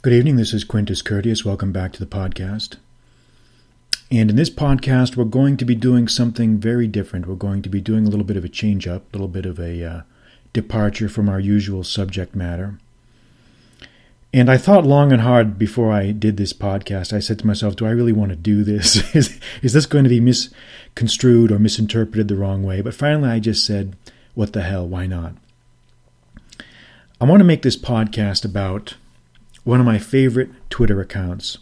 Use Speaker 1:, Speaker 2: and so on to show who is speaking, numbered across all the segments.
Speaker 1: Good evening. This is Quintus Curtius. Welcome back to the podcast. And in this podcast, we're going to be doing something very different. We're going to be doing a little bit of a change up, a little bit of a uh, departure from our usual subject matter. And I thought long and hard before I did this podcast. I said to myself, do I really want to do this? is, is this going to be misconstrued or misinterpreted the wrong way? But finally, I just said, what the hell? Why not? I want to make this podcast about one of my favorite Twitter accounts.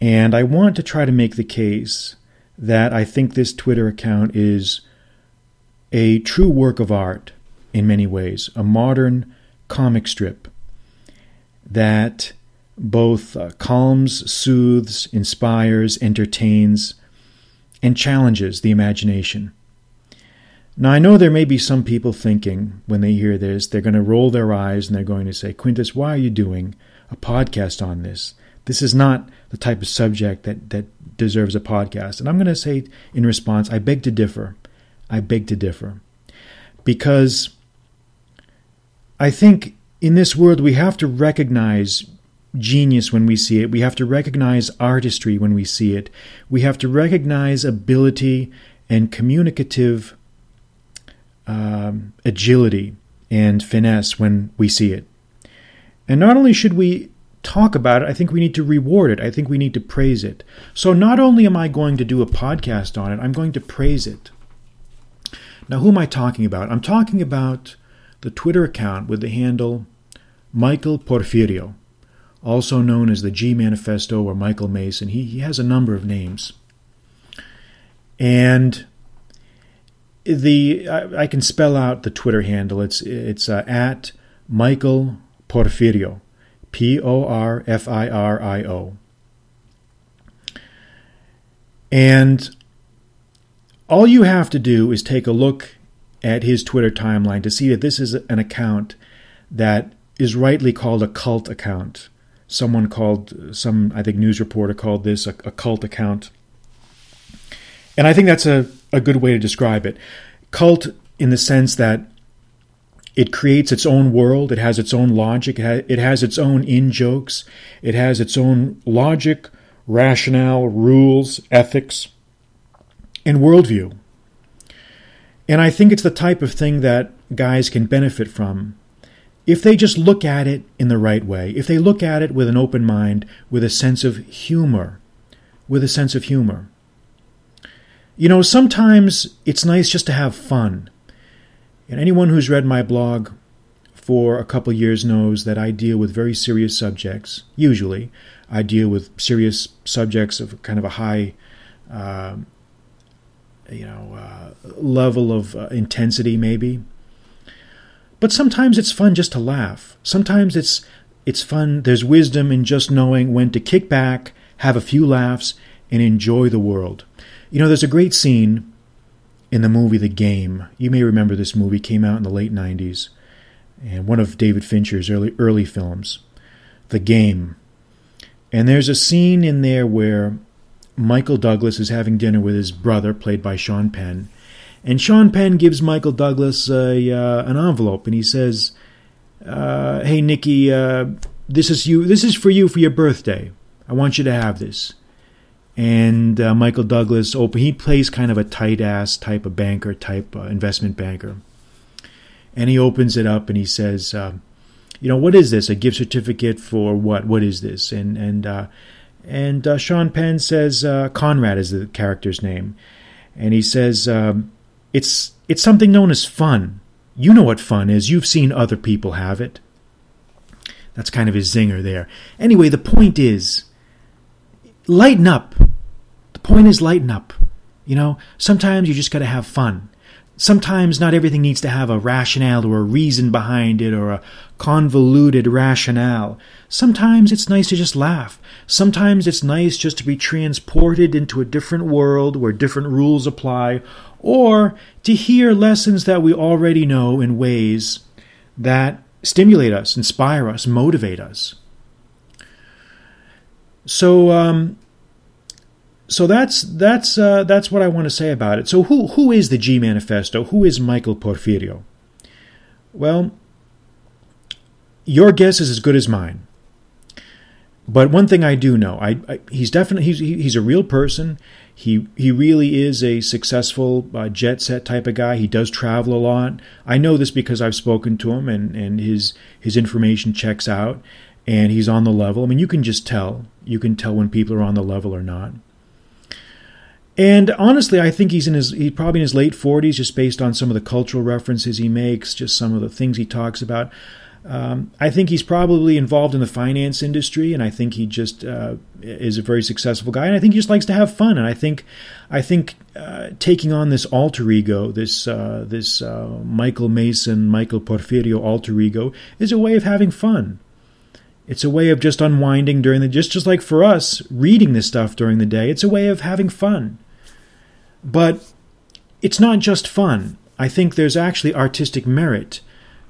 Speaker 1: And I want to try to make the case that I think this Twitter account is a true work of art in many ways, a modern comic strip that both uh, calms, soothes, inspires, entertains, and challenges the imagination. Now, I know there may be some people thinking when they hear this, they're going to roll their eyes and they're going to say, Quintus, why are you doing a podcast on this? This is not the type of subject that, that deserves a podcast. And I'm going to say in response, I beg to differ. I beg to differ. Because I think in this world we have to recognize genius when we see it. We have to recognize artistry when we see it. We have to recognize ability and communicative um, agility and finesse when we see it. And not only should we talk about it, I think we need to reward it. I think we need to praise it. So not only am I going to do a podcast on it, I'm going to praise it. Now, who am I talking about? I'm talking about the Twitter account with the handle Michael Porfirio, also known as the G Manifesto or Michael Mason. He, he has a number of names. And the I, I, can spell out the Twitter handle. It's it's uh, at Michael Porfirio, P O R F I R I O, and all you have to do is take a look at his Twitter timeline to see that this is an account that is rightly called a cult account. Someone called some I think news reporter called this a, a cult account, and I think that's a a good way to describe it. Cult, in the sense that it creates its own world, it has its own logic, it has its own in jokes, it has its own logic, rationale, rules, ethics, and worldview. And I think it's the type of thing that guys can benefit from if they just look at it in the right way, if they look at it with an open mind, with a sense of humor, with a sense of humor. You know, sometimes it's nice just to have fun. And anyone who's read my blog for a couple years knows that I deal with very serious subjects. Usually, I deal with serious subjects of kind of a high, uh, you know, uh, level of uh, intensity, maybe. But sometimes it's fun just to laugh. Sometimes it's it's fun. There's wisdom in just knowing when to kick back, have a few laughs, and enjoy the world. You know, there's a great scene in the movie The Game. You may remember this movie came out in the late 90s and one of David Fincher's early early films, The Game. And there's a scene in there where Michael Douglas is having dinner with his brother played by Sean Penn. And Sean Penn gives Michael Douglas a, uh, an envelope and he says, uh, "Hey Nikki, uh, this is you. This is for you for your birthday. I want you to have this." And uh, Michael Douglas open. He plays kind of a tight ass type of banker, type uh, investment banker, and he opens it up and he says, uh, "You know, what is this? A gift certificate for what? What is this?" And and uh, and uh, Sean Penn says uh, Conrad is the character's name, and he says um, it's it's something known as fun. You know what fun is. You've seen other people have it. That's kind of his zinger there. Anyway, the point is lighten up. The point is lighten up. You know, sometimes you just got to have fun. Sometimes not everything needs to have a rationale or a reason behind it or a convoluted rationale. Sometimes it's nice to just laugh. Sometimes it's nice just to be transported into a different world where different rules apply or to hear lessons that we already know in ways that stimulate us, inspire us, motivate us. So, um, so that's that's uh, that's what I want to say about it. So who who is the G Manifesto? Who is Michael Porfirio? Well, your guess is as good as mine. but one thing I do know, I, I he's definitely he's he's a real person. He he really is a successful uh, jet set type of guy. He does travel a lot. I know this because I've spoken to him, and and his his information checks out, and he's on the level. I mean, you can just tell. You can tell when people are on the level or not. And honestly, I think he's in his he's probably in his late forties, just based on some of the cultural references he makes, just some of the things he talks about. Um, I think he's probably involved in the finance industry, and I think he just uh, is a very successful guy. And I think he just likes to have fun. And I think, I think uh, taking on this alter ego, this uh, this uh, Michael Mason, Michael Porfirio alter ego, is a way of having fun. It's a way of just unwinding during the just just like for us reading this stuff during the day. It's a way of having fun. But it's not just fun. I think there's actually artistic merit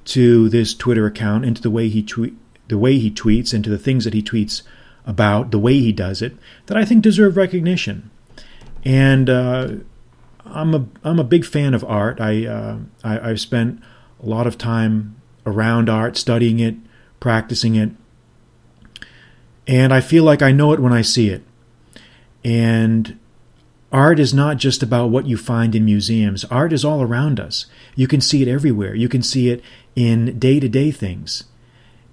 Speaker 1: to this Twitter account and to the way he tweet, the way he tweets and to the things that he tweets about, the way he does it, that I think deserve recognition. And uh, I'm a I'm a big fan of art. I, uh, I I've spent a lot of time around art, studying it, practicing it, and I feel like I know it when I see it. And Art is not just about what you find in museums. Art is all around us. You can see it everywhere. You can see it in day to day things.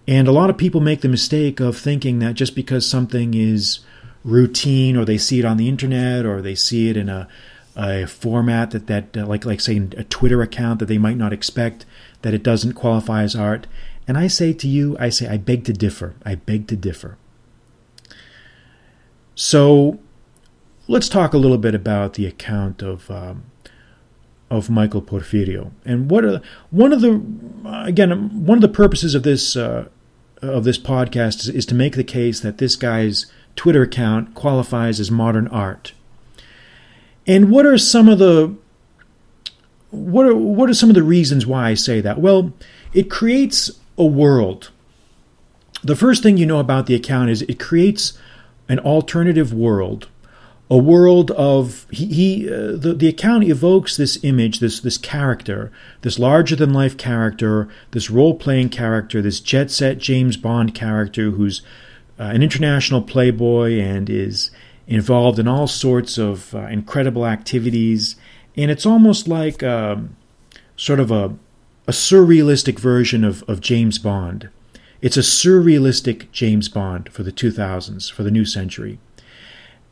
Speaker 1: And a lot of people make the mistake of thinking that just because something is routine or they see it on the internet or they see it in a, a format that, that uh, like, like say a Twitter account that they might not expect, that it doesn't qualify as art. And I say to you, I say, I beg to differ. I beg to differ. So let's talk a little bit about the account of um, of Michael Porfirio and what are one of the again one of the purposes of this uh, of this podcast is, is to make the case that this guy's Twitter account qualifies as modern art. And what are some of the what are what are some of the reasons why I say that? Well, it creates a world. The first thing you know about the account is it creates an alternative world a world of he, he uh, the, the account evokes this image this this character this larger than life character this role playing character this jet set James Bond character who's uh, an international playboy and is involved in all sorts of uh, incredible activities. And it's almost like um, sort of a a surrealistic version of, of James Bond it's a surrealistic James Bond for the 2000s for the new century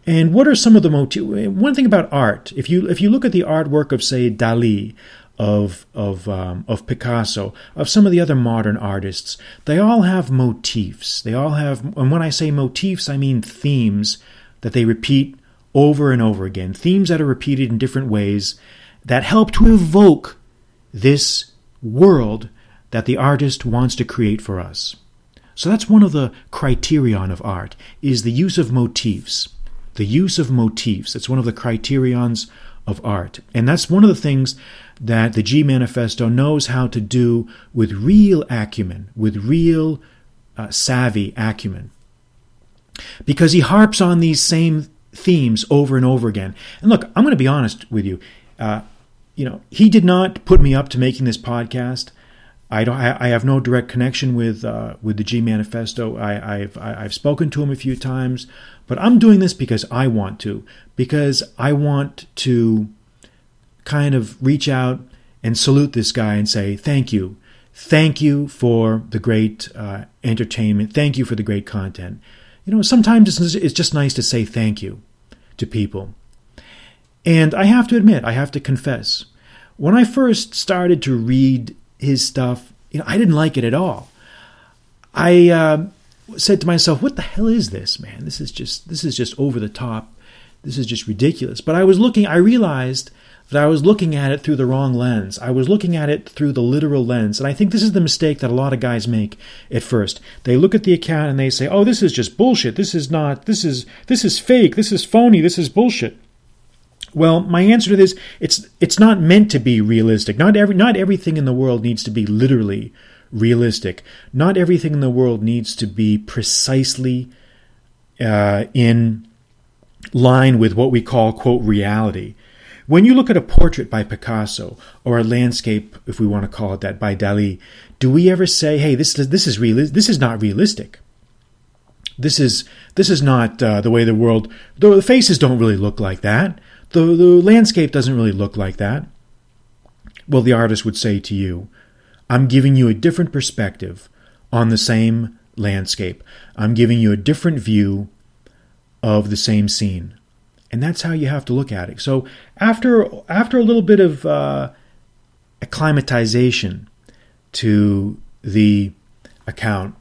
Speaker 1: and what are some of the motifs? One thing about art, if you if you look at the artwork of say Dali, of of um, of Picasso, of some of the other modern artists, they all have motifs. They all have, and when I say motifs, I mean themes that they repeat over and over again. Themes that are repeated in different ways that help to evoke this world that the artist wants to create for us. So that's one of the criterion of art is the use of motifs the use of motifs. It's one of the criterions of art. And that's one of the things that the G Manifesto knows how to do with real acumen, with real uh, savvy acumen. Because he harps on these same themes over and over again. And look, I'm going to be honest with you. Uh, you know, he did not put me up to making this podcast. I don't. I, have no direct connection with uh, with the G Manifesto. I, I've I've spoken to him a few times, but I'm doing this because I want to, because I want to kind of reach out and salute this guy and say thank you, thank you for the great uh, entertainment, thank you for the great content. You know, sometimes it's, it's just nice to say thank you to people. And I have to admit, I have to confess, when I first started to read his stuff, you know, I didn't like it at all. I uh, said to myself, "What the hell is this, man? This is just this is just over the top. This is just ridiculous." But I was looking. I realized that I was looking at it through the wrong lens. I was looking at it through the literal lens. And I think this is the mistake that a lot of guys make at first. They look at the account and they say, "Oh, this is just bullshit. This is not this is this is fake. This is phony. This is bullshit." Well, my answer to this it's it's not meant to be realistic. Not every not everything in the world needs to be literally realistic. Not everything in the world needs to be precisely uh, in line with what we call quote reality. When you look at a portrait by Picasso or a landscape, if we want to call it that, by Dali, do we ever say, "Hey, this this is real this is not realistic"? This is this is not uh, the way the world. Though the faces don't really look like that. The the landscape doesn't really look like that. Well, the artist would say to you, "I'm giving you a different perspective on the same landscape. I'm giving you a different view of the same scene." And that's how you have to look at it. So after after a little bit of uh, acclimatization to the account,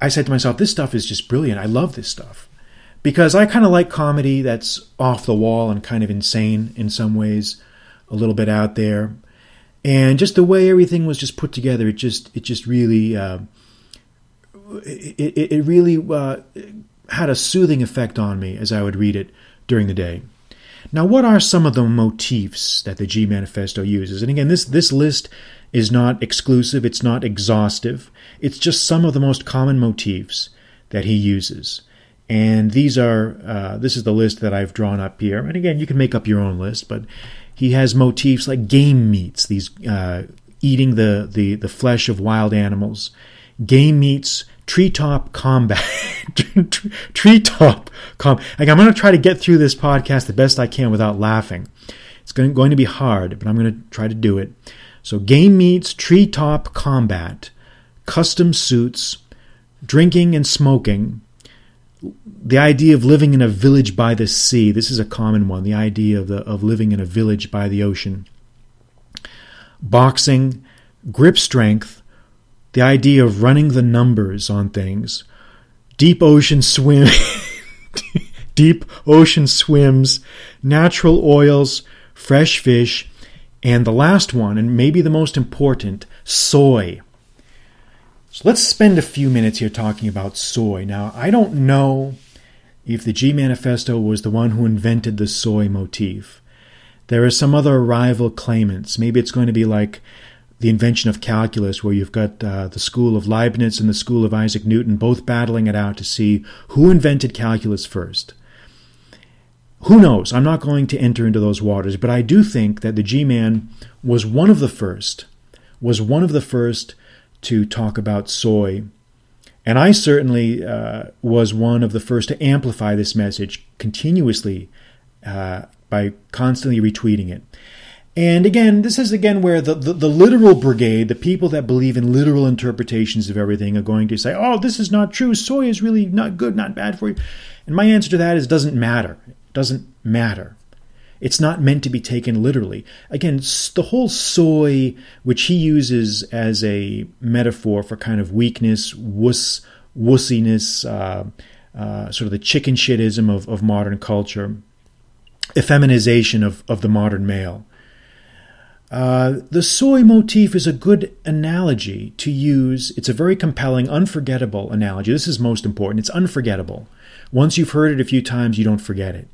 Speaker 1: I said to myself, this stuff is just brilliant. I love this stuff. Because I kind of like comedy that's off the wall and kind of insane in some ways, a little bit out there. And just the way everything was just put together, it just it just really uh, it, it, it really uh, had a soothing effect on me as I would read it during the day. Now, what are some of the motifs that the G Manifesto uses? And again, this, this list is not exclusive, it's not exhaustive, it's just some of the most common motifs that he uses. And these are, uh, this is the list that I've drawn up here. And again, you can make up your own list, but he has motifs like game meats, these uh, eating the, the, the flesh of wild animals, game meats, treetop combat. treetop com. Like I'm going to try to get through this podcast the best I can without laughing. It's going, going to be hard, but I'm going to try to do it. So game meats treetop combat, custom suits, drinking and smoking. The idea of living in a village by the sea. This is a common one. The idea of the of living in a village by the ocean. Boxing, grip strength, the idea of running the numbers on things, deep ocean swim, deep ocean swims, natural oils, fresh fish, and the last one, and maybe the most important, soy. So let's spend a few minutes here talking about soy. Now, I don't know if the G Manifesto was the one who invented the soy motif. There are some other rival claimants. Maybe it's going to be like the invention of calculus, where you've got uh, the school of Leibniz and the school of Isaac Newton both battling it out to see who invented calculus first. Who knows? I'm not going to enter into those waters, but I do think that the G Man was one of the first, was one of the first to talk about soy. And I certainly uh, was one of the first to amplify this message continuously uh, by constantly retweeting it. And again, this is again where the, the, the, literal brigade, the people that believe in literal interpretations of everything, are going to say, oh, this is not true. Soy is really not good, not bad for you. And my answer to that is doesn't matter. It doesn't matter. It's not meant to be taken literally. Again, the whole soy, which he uses as a metaphor for kind of weakness, wuss, wussiness, uh, uh, sort of the chicken shitism of, of modern culture, effeminization of, of the modern male uh, the soy motif is a good analogy to use. It's a very compelling, unforgettable analogy. This is most important. It's unforgettable. Once you've heard it a few times, you don't forget it.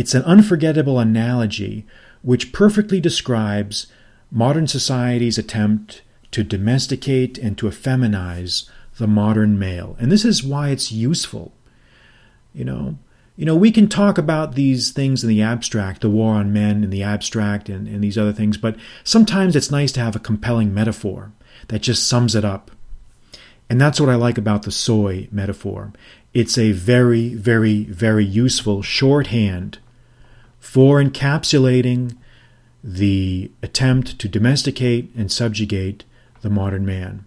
Speaker 1: It's an unforgettable analogy which perfectly describes modern society's attempt to domesticate and to effeminize the modern male. And this is why it's useful. You know, you know, we can talk about these things in the abstract, the war on men in the abstract and, and these other things, but sometimes it's nice to have a compelling metaphor that just sums it up. And that's what I like about the soy metaphor. It's a very, very, very useful shorthand for encapsulating the attempt to domesticate and subjugate the modern man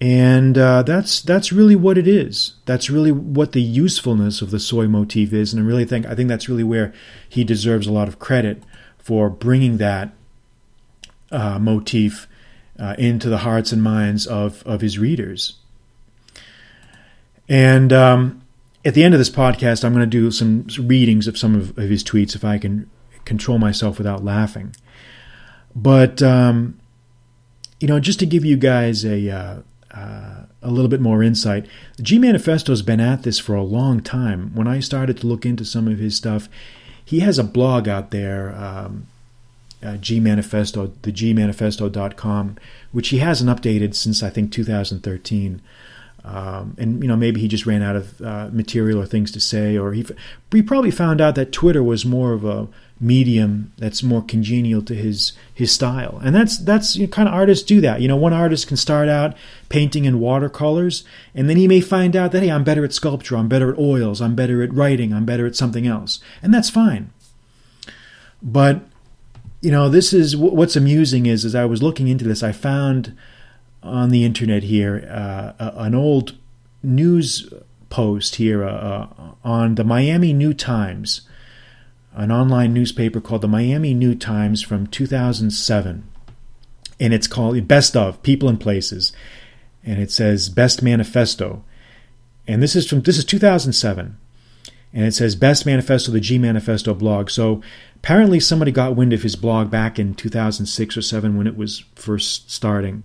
Speaker 1: and uh, that's that's really what it is. That's really what the usefulness of the soy motif is, and I really think I think that's really where he deserves a lot of credit for bringing that uh, motif uh, into the hearts and minds of of his readers. And um, at the end of this podcast, I'm going to do some readings of some of, of, his tweets if I can control myself without laughing. But um, you know, just to give you guys a uh, uh, a little bit more insight. The G Manifesto's been at this for a long time. When I started to look into some of his stuff, he has a blog out there, um, uh, G Manifesto, the Manifesto.com, which he hasn't updated since I think 2013. Um, and you know maybe he just ran out of uh, material or things to say, or he he probably found out that Twitter was more of a medium that's more congenial to his his style. And that's that's you know, kind of artists do that. You know, one artist can start out painting in watercolors, and then he may find out that hey, I'm better at sculpture, I'm better at oils, I'm better at writing, I'm better at something else, and that's fine. But you know, this is what's amusing is as I was looking into this, I found on the internet here uh, an old news post here uh, on the Miami New Times an online newspaper called the Miami New Times from 2007. And it's called Best of People and Places. And it says Best Manifesto. And this is from this is 2007. And it says Best Manifesto, the G Manifesto blog. So apparently somebody got wind of his blog back in 2006 or 7 when it was first starting.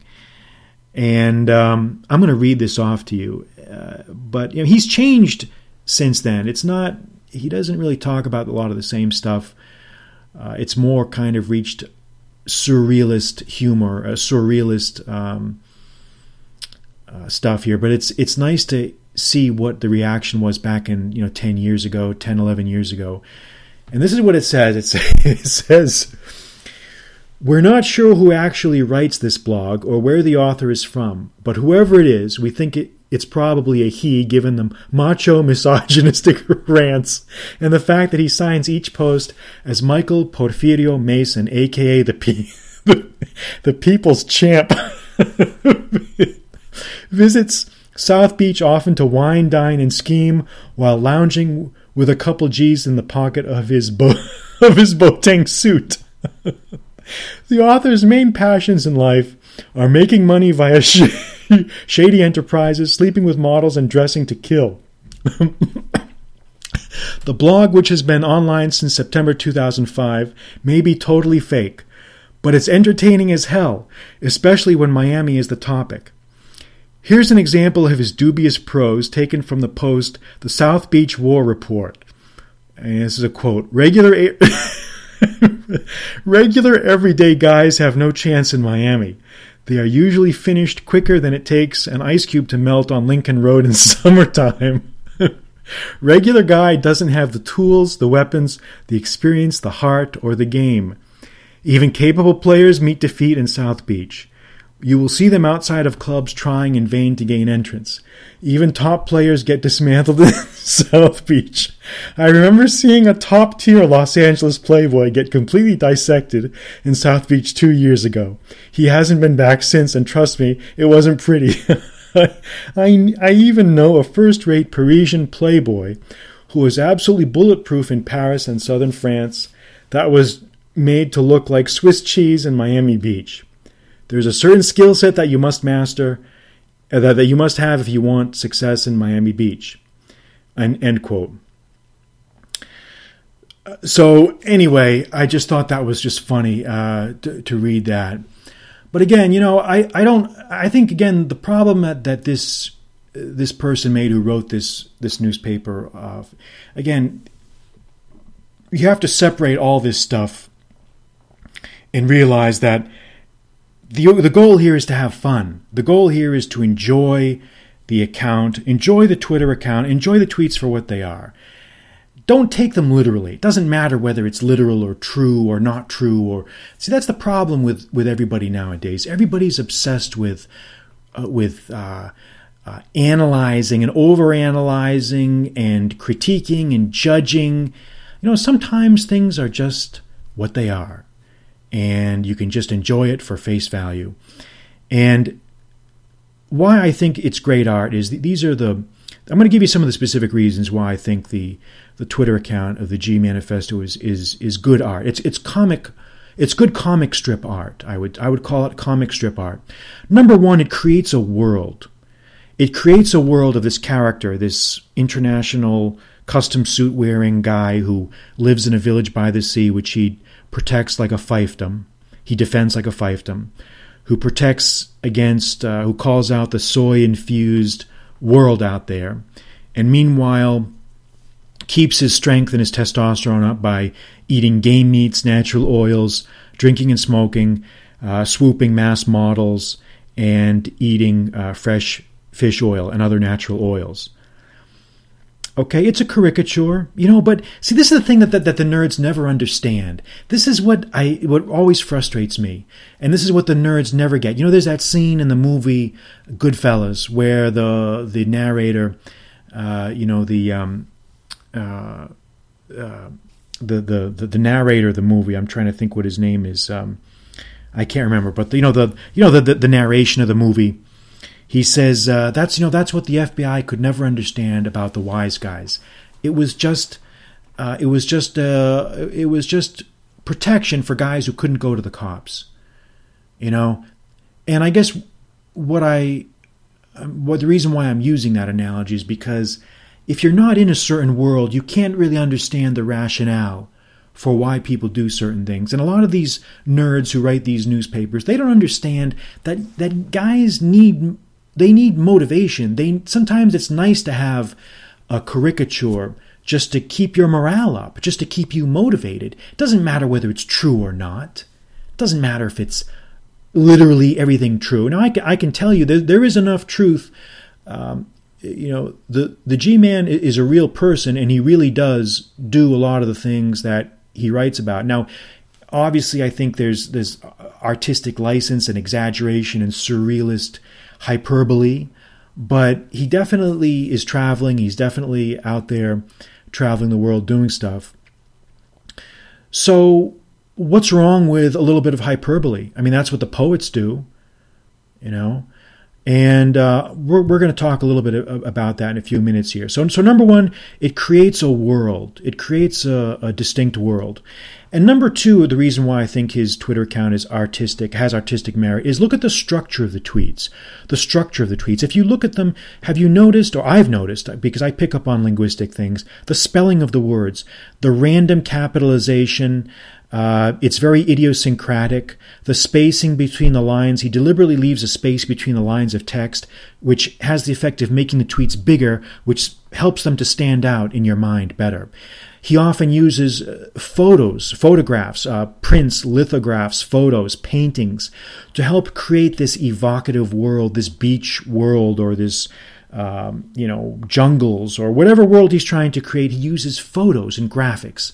Speaker 1: And um, I'm going to read this off to you. Uh, but you know, he's changed since then. It's not he doesn't really talk about a lot of the same stuff. Uh, it's more kind of reached surrealist humor, a surrealist um, uh, stuff here. But it's it's nice to see what the reaction was back in you know 10 years ago 10 11 years ago and this is what it says it says we're not sure who actually writes this blog or where the author is from but whoever it is we think it it's probably a he given the macho misogynistic rants and the fact that he signs each post as Michael Porfirio Mason, aka the P- the, people's champ. Visits South Beach often to wine, dine, and scheme while lounging with a couple G's in the pocket of his bo- of his suit. The author's main passions in life are making money via sh- shady enterprises, sleeping with models, and dressing to kill. the blog, which has been online since September 2005, may be totally fake, but it's entertaining as hell, especially when Miami is the topic. Here's an example of his dubious prose taken from the post The South Beach War Report. And this is a quote Regular. A- Regular everyday guys have no chance in Miami. They are usually finished quicker than it takes an ice cube to melt on Lincoln Road in summertime. Regular guy doesn't have the tools, the weapons, the experience, the heart, or the game. Even capable players meet defeat in South Beach. You will see them outside of clubs trying in vain to gain entrance. Even top players get dismantled in South Beach. I remember seeing a top tier Los Angeles Playboy get completely dissected in South Beach two years ago. He hasn't been back since, and trust me, it wasn't pretty. I, I even know a first rate Parisian Playboy who was absolutely bulletproof in Paris and southern France that was made to look like Swiss cheese in Miami Beach. There's a certain skill set that you must master, uh, that, that you must have if you want success in Miami Beach. And end quote. So anyway, I just thought that was just funny uh, to, to read that. But again, you know, I, I don't. I think again the problem that, that this this person made who wrote this this newspaper. Uh, again, you have to separate all this stuff and realize that the the goal here is to have fun. The goal here is to enjoy the account, enjoy the Twitter account, enjoy the tweets for what they are. Don't take them literally. It doesn't matter whether it's literal or true or not true or see that's the problem with with everybody nowadays. Everybody's obsessed with uh, with uh, uh, analyzing and overanalyzing and critiquing and judging. You know, sometimes things are just what they are and you can just enjoy it for face value. And why I think it's great art is these are the I'm going to give you some of the specific reasons why I think the the Twitter account of the G Manifesto is is is good art. It's it's comic it's good comic strip art. I would I would call it comic strip art. Number 1, it creates a world. It creates a world of this character, this international custom suit wearing guy who lives in a village by the sea which he protects like a fiefdom. He defends like a fiefdom. Who protects against, uh, who calls out the soy infused world out there, and meanwhile keeps his strength and his testosterone up by eating game meats, natural oils, drinking and smoking, uh, swooping mass models, and eating uh, fresh fish oil and other natural oils. Okay, it's a caricature, you know, but see, this is the thing that, that, that the nerds never understand. This is what I what always frustrates me, and this is what the nerds never get. You know, there's that scene in the movie Goodfellas where the the narrator, uh, you know, the um, uh, uh, the, the, the the narrator of the movie. I'm trying to think what his name is. Um, I can't remember, but the, you know the you know the, the, the narration of the movie he says uh, that's you know that's what the FBI could never understand about the wise guys. It was just uh, it was just uh, it was just protection for guys who couldn't go to the cops. You know, and I guess what I um, what the reason why I'm using that analogy is because if you're not in a certain world, you can't really understand the rationale for why people do certain things. And a lot of these nerds who write these newspapers, they don't understand that that guys need they need motivation. They sometimes it's nice to have a caricature just to keep your morale up, just to keep you motivated. It doesn't matter whether it's true or not. It doesn't matter if it's literally everything true. Now, I I can tell you there, there is enough truth. Um, you know, the, the G Man is a real person and he really does do a lot of the things that he writes about. Now, obviously, I think there's, there's artistic license and exaggeration and surrealist hyperbole, but he definitely is traveling. He's definitely out there traveling the world doing stuff. So, what's wrong with a little bit of hyperbole? I mean, that's what the poets do, you know. And uh, we're, we're going to talk a little bit about that in a few minutes here. So, so number one, it creates a world. It creates a, a distinct world. And number two, the reason why I think his Twitter account is artistic, has artistic merit, is look at the structure of the tweets. The structure of the tweets. If you look at them, have you noticed, or I've noticed, because I pick up on linguistic things, the spelling of the words, the random capitalization, uh, it's very idiosyncratic. The spacing between the lines, he deliberately leaves a space between the lines of text, which has the effect of making the tweets bigger, which helps them to stand out in your mind better. He often uses uh, photos, photographs, uh, prints, lithographs, photos, paintings to help create this evocative world, this beach world, or this, um, you know, jungles, or whatever world he's trying to create. He uses photos and graphics.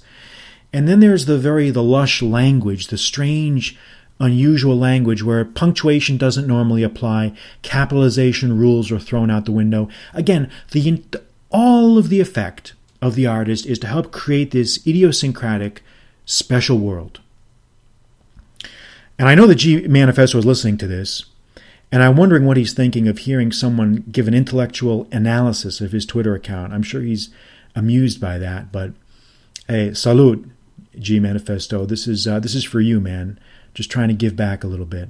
Speaker 1: And then there's the very, the lush language, the strange, unusual language where punctuation doesn't normally apply, capitalization rules are thrown out the window. Again, the all of the effect of the artist is to help create this idiosyncratic, special world. And I know that G Manifesto is listening to this, and I'm wondering what he's thinking of hearing someone give an intellectual analysis of his Twitter account. I'm sure he's amused by that, but hey, salute, G Manifesto. This is uh, this is for you, man. Just trying to give back a little bit.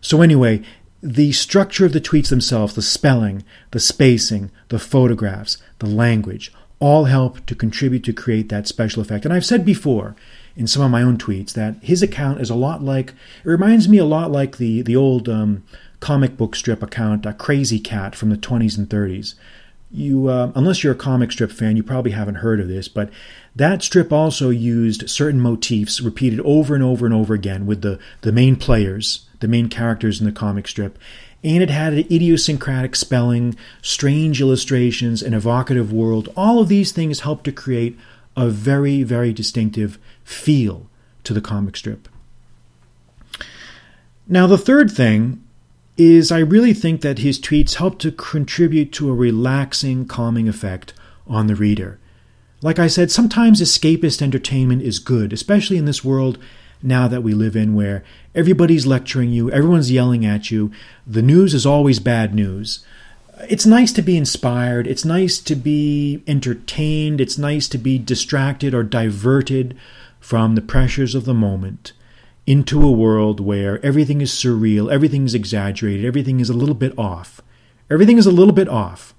Speaker 1: So anyway, the structure of the tweets themselves, the spelling, the spacing, the photographs, the language, all help to contribute to create that special effect. And I've said before in some of my own tweets that his account is a lot like, it reminds me a lot like the, the old um, comic book strip account, uh, Krazy Kat from the 20s and 30s. You, uh, unless you're a comic strip fan, you probably haven't heard of this, but that strip also used certain motifs repeated over and over and over again with the, the main players, the main characters in the comic strip and it had an idiosyncratic spelling, strange illustrations, an evocative world. All of these things helped to create a very, very distinctive feel to the comic strip. Now, the third thing is I really think that his tweets help to contribute to a relaxing, calming effect on the reader. Like I said, sometimes escapist entertainment is good, especially in this world now that we live in where everybody's lecturing you, everyone's yelling at you, the news is always bad news. It's nice to be inspired, it's nice to be entertained, it's nice to be distracted or diverted from the pressures of the moment into a world where everything is surreal, everything is exaggerated, everything is a little bit off. Everything is a little bit off.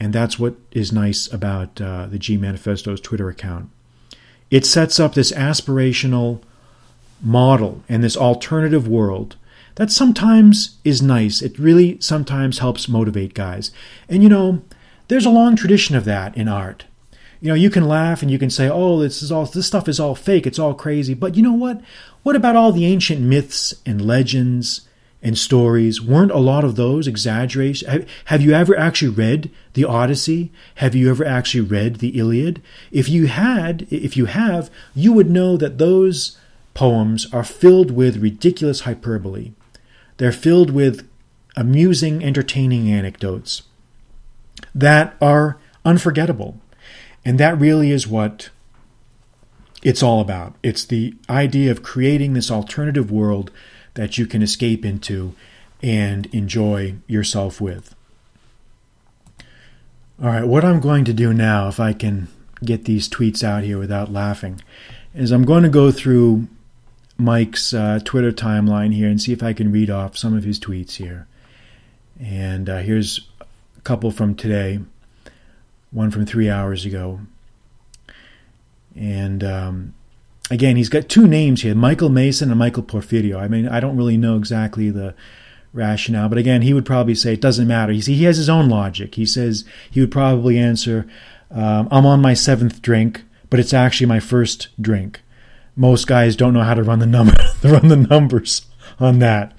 Speaker 1: And that's what is nice about uh, the G Manifesto's Twitter account. It sets up this aspirational model and this alternative world that sometimes is nice. It really sometimes helps motivate guys. And you know, there's a long tradition of that in art. You know, you can laugh and you can say, "Oh, this is all this stuff is all fake. It's all crazy." But you know what? What about all the ancient myths and legends and stories, weren't a lot of those exaggerations? Have, you ever actually read the Odyssey? Have you ever actually read the Iliad? If you had, if you have, you would know that those poems are filled with ridiculous hyperbole. They're filled with amusing, entertaining anecdotes that are unforgettable. And that really is what it's all about. It's the idea of creating this alternative world that you can escape into and enjoy yourself with. All right, what I'm going to do now, if I can get these tweets out here without laughing, is I'm going to go through Mike's uh, Twitter timeline here and see if I can read off some of his tweets here. And uh, here's a couple from today, one from three hours ago. And um, again, he's got two names here Michael Mason and Michael Porfirio. I mean, I don't really know exactly the rationale, but again, he would probably say it doesn't matter. He, he has his own logic. He says he would probably answer, um, I'm on my seventh drink, but it's actually my first drink. Most guys don't know how to run the number, run the numbers on that.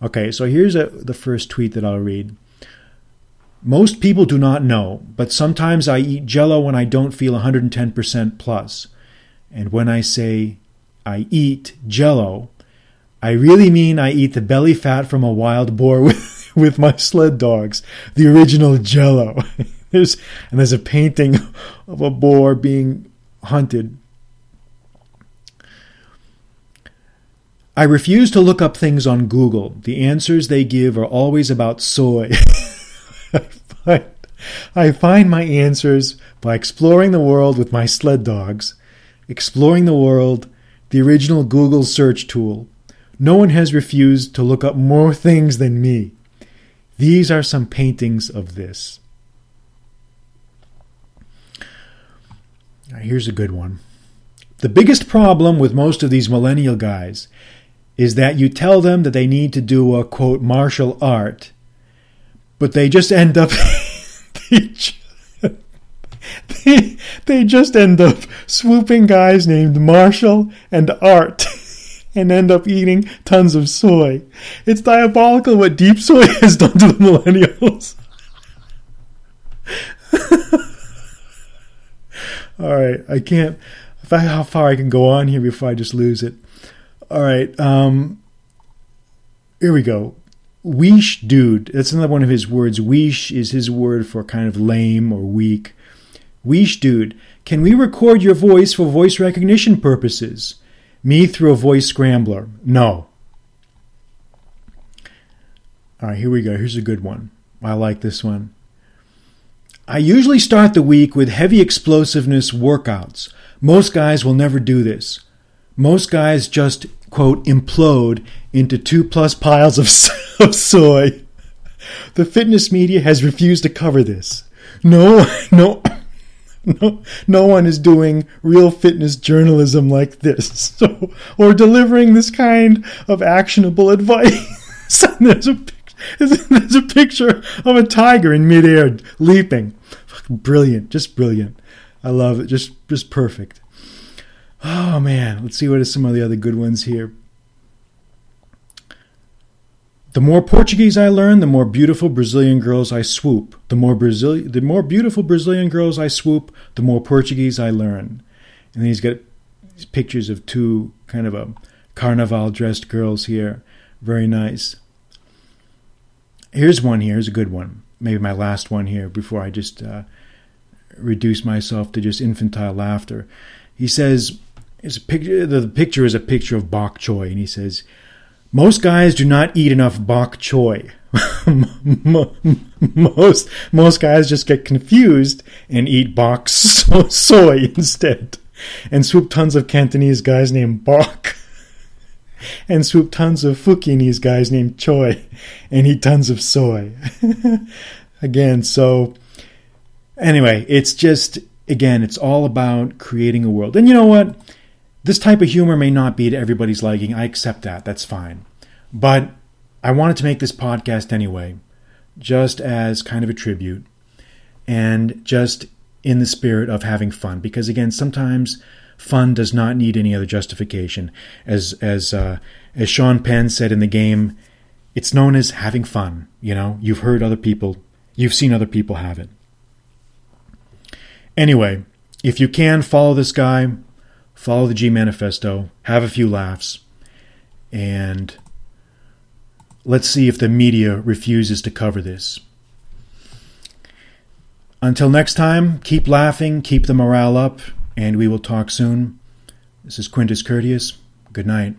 Speaker 1: Okay, so here's a, the first tweet that I'll read. Most people do not know, but sometimes I eat jello when I don't feel 110% plus. And when I say I eat jello, I really mean I eat the belly fat from a wild boar with, with my sled dogs, the original jello. there's, and there's a painting of a boar being hunted. I refuse to look up things on Google. The answers they give are always about soy. I, find, I find my answers by exploring the world with my sled dogs Exploring the World, the original Google search tool. No one has refused to look up more things than me. These are some paintings of this. Here's a good one. The biggest problem with most of these millennial guys is that you tell them that they need to do a quote martial art, but they just end up they, they just end up swooping guys named Marshall and Art and end up eating tons of soy. It's diabolical what deep soy has done to the millennials. All right, I can't. I, how far I can go on here before I just lose it. All right, um, here we go. Weesh dude. That's another one of his words. Weesh is his word for kind of lame or weak. Weesh dude, can we record your voice for voice recognition purposes? Me through a voice scrambler. No. All right, here we go. Here's a good one. I like this one. I usually start the week with heavy explosiveness workouts. Most guys will never do this. Most guys just, quote, implode into two plus piles of, soy. The fitness media has refused to cover this. No, no, no, no one is doing real fitness journalism like this, so or delivering this kind of actionable advice. there's a there's a picture of a tiger in midair leaping. Brilliant, just brilliant. I love it. Just just perfect. Oh man, let's see what are some of the other good ones here. The more Portuguese I learn, the more beautiful Brazilian girls I swoop. The more Brazil, the more beautiful Brazilian girls I swoop, the more Portuguese I learn. And then he's got pictures of two kind of a carnival dressed girls here. Very nice. Here's one here. Here's a good one. Maybe my last one here before I just uh, reduce myself to just infantile laughter. He says, "Is a picture. The picture is a picture of bok choy," and he says, most guys do not eat enough bok choy. most most guys just get confused and eat bok so- soy instead, and swoop tons of Cantonese guys named Bok, and swoop tons of Fukienese guys named Choi, and eat tons of soy. again, so anyway, it's just again, it's all about creating a world, and you know what? This type of humor may not be to everybody's liking. I accept that. That's fine. But I wanted to make this podcast anyway, just as kind of a tribute and just in the spirit of having fun. Because again, sometimes fun does not need any other justification. As as uh, as Sean Penn said in the game, It's known as having fun. You know, you've heard other people, you've seen other people have it. Anyway, if you can follow this guy, follow the G Manifesto, have a few laughs, and let's see if the media refuses to cover this. Until next time, keep laughing, keep the morale up, and we will talk soon. This is Quintus Curtius. Good night.